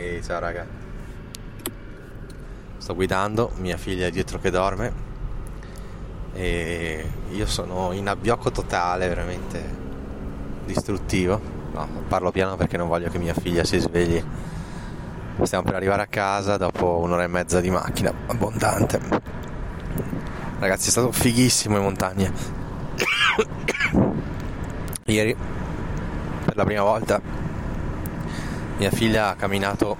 E ciao raga. Sto guidando, mia figlia è dietro che dorme e io sono in abbiocco totale, veramente distruttivo. No, parlo piano perché non voglio che mia figlia si svegli. Stiamo per arrivare a casa dopo un'ora e mezza di macchina abbondante. Ragazzi, è stato fighissimo in montagna. Ieri, per la prima volta, mia figlia ha camminato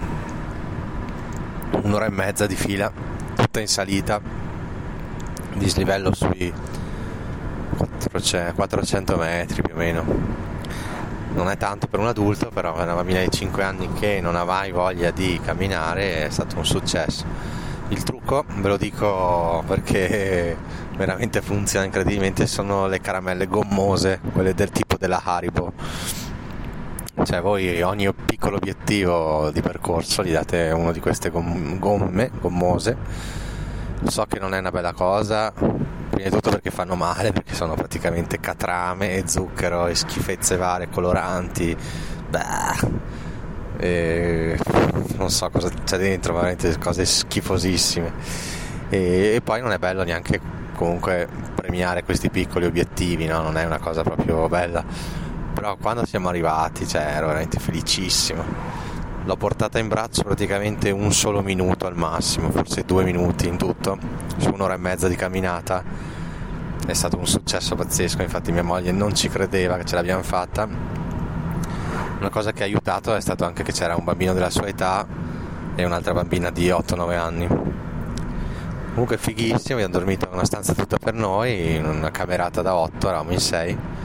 un'ora e mezza di fila, tutta in salita, dislivello sui 400 metri più o meno. Non è tanto per un adulto, però per una bambina di 5 anni che non ha mai voglia di camminare è stato un successo. Il trucco, ve lo dico perché veramente funziona incredibilmente, sono le caramelle gommose, quelle del tipo della Haribo cioè voi ogni piccolo obiettivo di percorso gli date una di queste gomme, gommose. So che non è una bella cosa, prima di tutto perché fanno male, perché sono praticamente catrame e zucchero e schifezze varie, coloranti. Beh, e non so cosa c'è dentro, veramente cose schifosissime. E, e, poi non è bello neanche comunque premiare questi piccoli obiettivi, no? non è una cosa proprio bella però quando siamo arrivati cioè, ero veramente felicissimo. L'ho portata in braccio praticamente un solo minuto al massimo forse due minuti in tutto su un'ora e mezza di camminata. È stato un successo pazzesco infatti mia moglie non ci credeva che ce l'abbiamo fatta. Una cosa che ha aiutato è stato anche che c'era un bambino della sua età e un'altra bambina di 8-9 anni. Comunque fighissimo abbiamo dormito in una stanza tutta per noi in una camerata da 8 eravamo in 6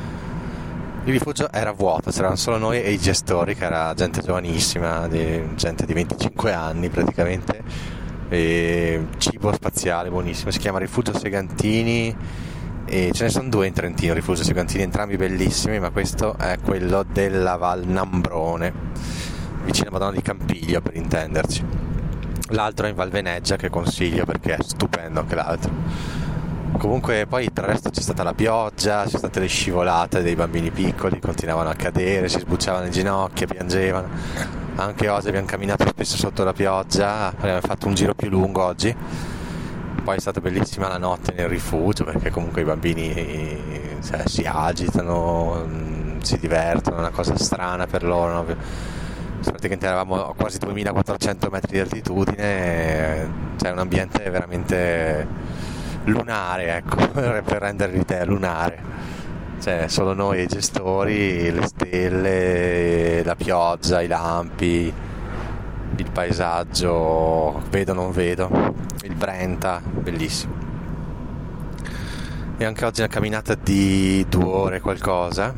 il rifugio era vuoto, c'erano solo noi e i gestori, che era gente giovanissima, di, gente di 25 anni praticamente, e cibo spaziale buonissimo, si chiama Rifugio Segantini e ce ne sono due in Trentino, Rifugio Segantini, entrambi bellissimi, ma questo è quello della Val Nambrone, vicino a Madonna di Campiglio per intenderci. L'altro è in Val Veneggia che consiglio perché è stupendo anche l'altro Comunque poi per il resto c'è stata la pioggia, sono state le scivolate dei bambini piccoli, continuavano a cadere, si sbucciavano le ginocchia, piangevano. Anche oggi abbiamo camminato spesso sotto la pioggia, abbiamo fatto un giro più lungo oggi. Poi è stata bellissima la notte nel rifugio perché comunque i bambini cioè, si agitano, mm, si divertono, è una cosa strana per loro. No? praticamente eravamo a quasi 2400 metri di altitudine, c'è un ambiente veramente lunare, ecco, per rendere l'idea lunare. Cioè, solo noi i gestori, le stelle, la pioggia, i lampi, il paesaggio, vedo non vedo, il Brenta, bellissimo. E anche oggi una camminata di due ore qualcosa,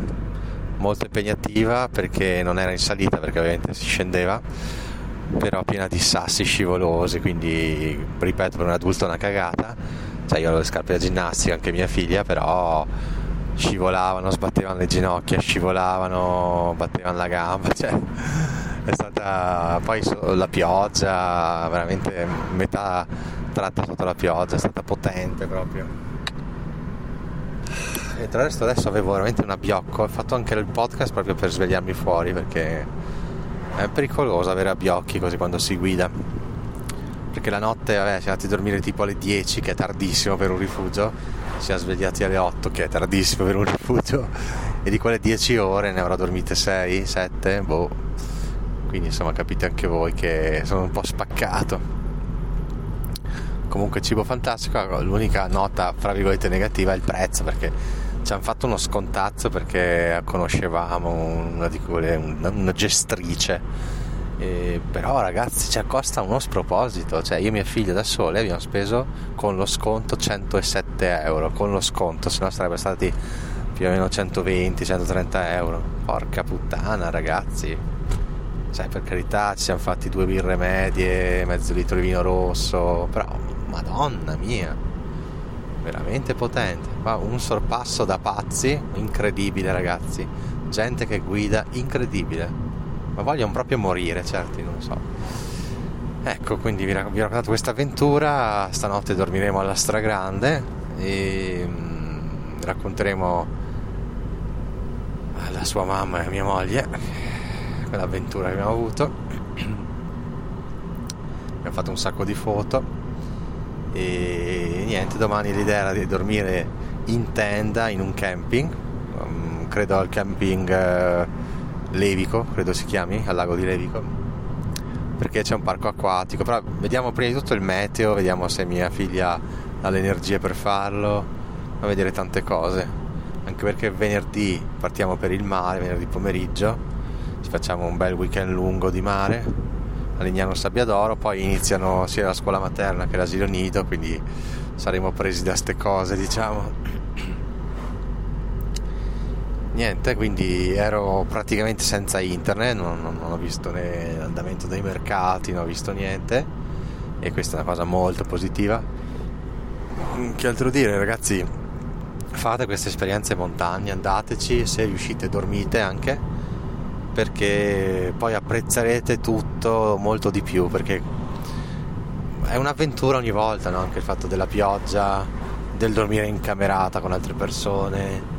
molto impegnativa perché non era in salita, perché ovviamente si scendeva, però piena di sassi scivolosi, quindi ripeto per un adulto una cagata cioè io ho le scarpe da ginnastica, anche mia figlia, però scivolavano, sbattevano le ginocchia, scivolavano, battevano la gamba, cioè è stata poi la pioggia, veramente metà tratta sotto la pioggia, è stata potente proprio. E tra l'altro adesso avevo veramente un abbiocco, ho fatto anche il podcast proprio per svegliarmi fuori perché è pericoloso avere abbiocchi così quando si guida perché la notte vabbè, siamo andati a dormire tipo alle 10 che è tardissimo per un rifugio. Siamo svegliati alle 8 che è tardissimo per un rifugio. E di quelle 10 ore ne avrò dormite 6, 7 boh. Quindi insomma capite anche voi che sono un po' spaccato. Comunque cibo fantastico. L'unica nota fra virgolette negativa è il prezzo perché ci hanno fatto uno scontazzo perché conoscevamo una di quelle una, una gestrice eh, però ragazzi cioè, costa uno sproposito. Cioè io e mia figlia da sole abbiamo speso con lo sconto 107 euro. Con lo sconto se no sarebbe stati più o meno 120-130 euro. Porca puttana ragazzi. Cioè per carità ci siamo fatti due birre medie mezzo litro di vino rosso. Però madonna mia. Veramente potente. Ma un sorpasso da pazzi. Incredibile ragazzi. Gente che guida incredibile ma vogliono proprio morire, certi, non so. Ecco, quindi vi, ho raccontato questa avventura, stanotte dormiremo alla stragrande e mm, racconteremo alla sua mamma e a mia moglie quell'avventura che abbiamo avuto. abbiamo fatto un sacco di foto e niente, domani l'idea era di dormire in tenda in un camping, um, credo al camping uh, Levico, credo si chiami, al lago di Levico, perché c'è un parco acquatico, però vediamo prima di tutto il meteo, vediamo se mia figlia ha le energie per farlo, a vedere tante cose, anche perché venerdì partiamo per il mare, venerdì pomeriggio, ci facciamo un bel weekend lungo di mare a Lignano Sabbiadoro, poi iniziano sia la scuola materna che l'asilo nido, quindi saremo presi da ste cose, diciamo. Niente, quindi ero praticamente senza internet, non, non, non ho visto né l'andamento dei mercati, non ho visto niente e questa è una cosa molto positiva. Che altro dire ragazzi, fate queste esperienze in montagna, andateci, se riuscite dormite anche perché poi apprezzerete tutto molto di più perché è un'avventura ogni volta no? anche il fatto della pioggia del dormire in camerata con altre persone mm,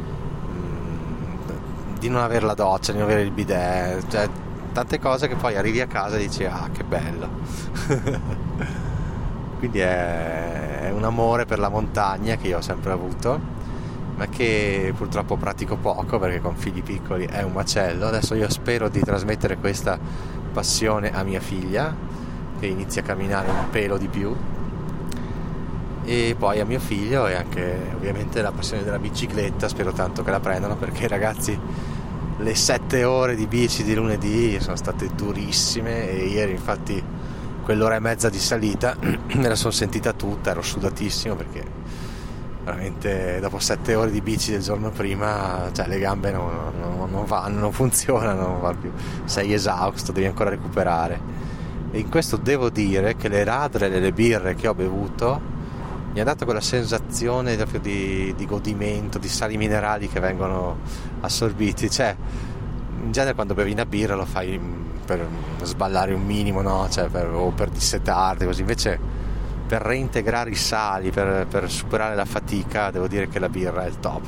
di non avere la doccia di non avere il bidet cioè tante cose che poi arrivi a casa e dici ah che bello quindi è, un amore per la montagna che io ho sempre avuto ma che purtroppo pratico poco perché con figli piccoli è un macello. Adesso io spero di trasmettere questa passione a mia figlia che inizia a camminare un pelo di più e poi a mio figlio e anche ovviamente la passione della bicicletta, spero tanto che la prendano perché ragazzi le sette ore di bici di lunedì sono state durissime e ieri infatti quell'ora e mezza di salita me la sono sentita tutta, ero sudatissimo perché veramente dopo sette ore di bici del giorno prima cioè, le gambe non, non, non vanno, non funzionano, non va più. sei esausto, devi ancora recuperare. E in questo devo dire che le radre e le birre che ho bevuto mi ha dato quella sensazione di, di godimento, di sali minerali che vengono assorbiti. Cioè, in genere quando bevi una birra lo fai per sballare un minimo, no? cioè, per, o per dissetarti, così invece per reintegrare i sali, per, per, superare la fatica, devo dire che la birra è il top.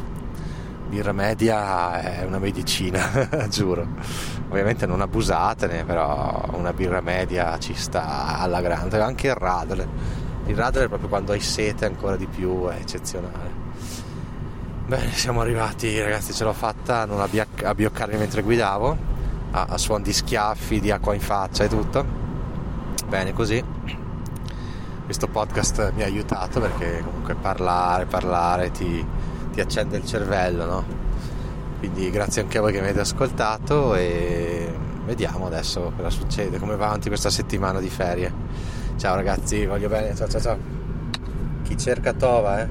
Birra media è una medicina, giuro. Ovviamente non abusatene, però una birra media ci sta alla grande. Anche il radler. Il radler proprio quando hai sete ancora di più è eccezionale. Bene, siamo arrivati ragazzi, ce l'ho fatta a non abbioccarmi mentre guidavo, a, a suon di schiaffi, di acqua in faccia e tutto. Bene, così questo podcast mi ha aiutato perché comunque parlare, parlare ti, ti accende il cervello, no? Quindi grazie anche a voi che mi avete ascoltato e vediamo adesso cosa succede, come va avanti questa settimana di ferie. Ciao ragazzi, voglio bene, ciao ciao ciao. Chi cerca Tova, eh?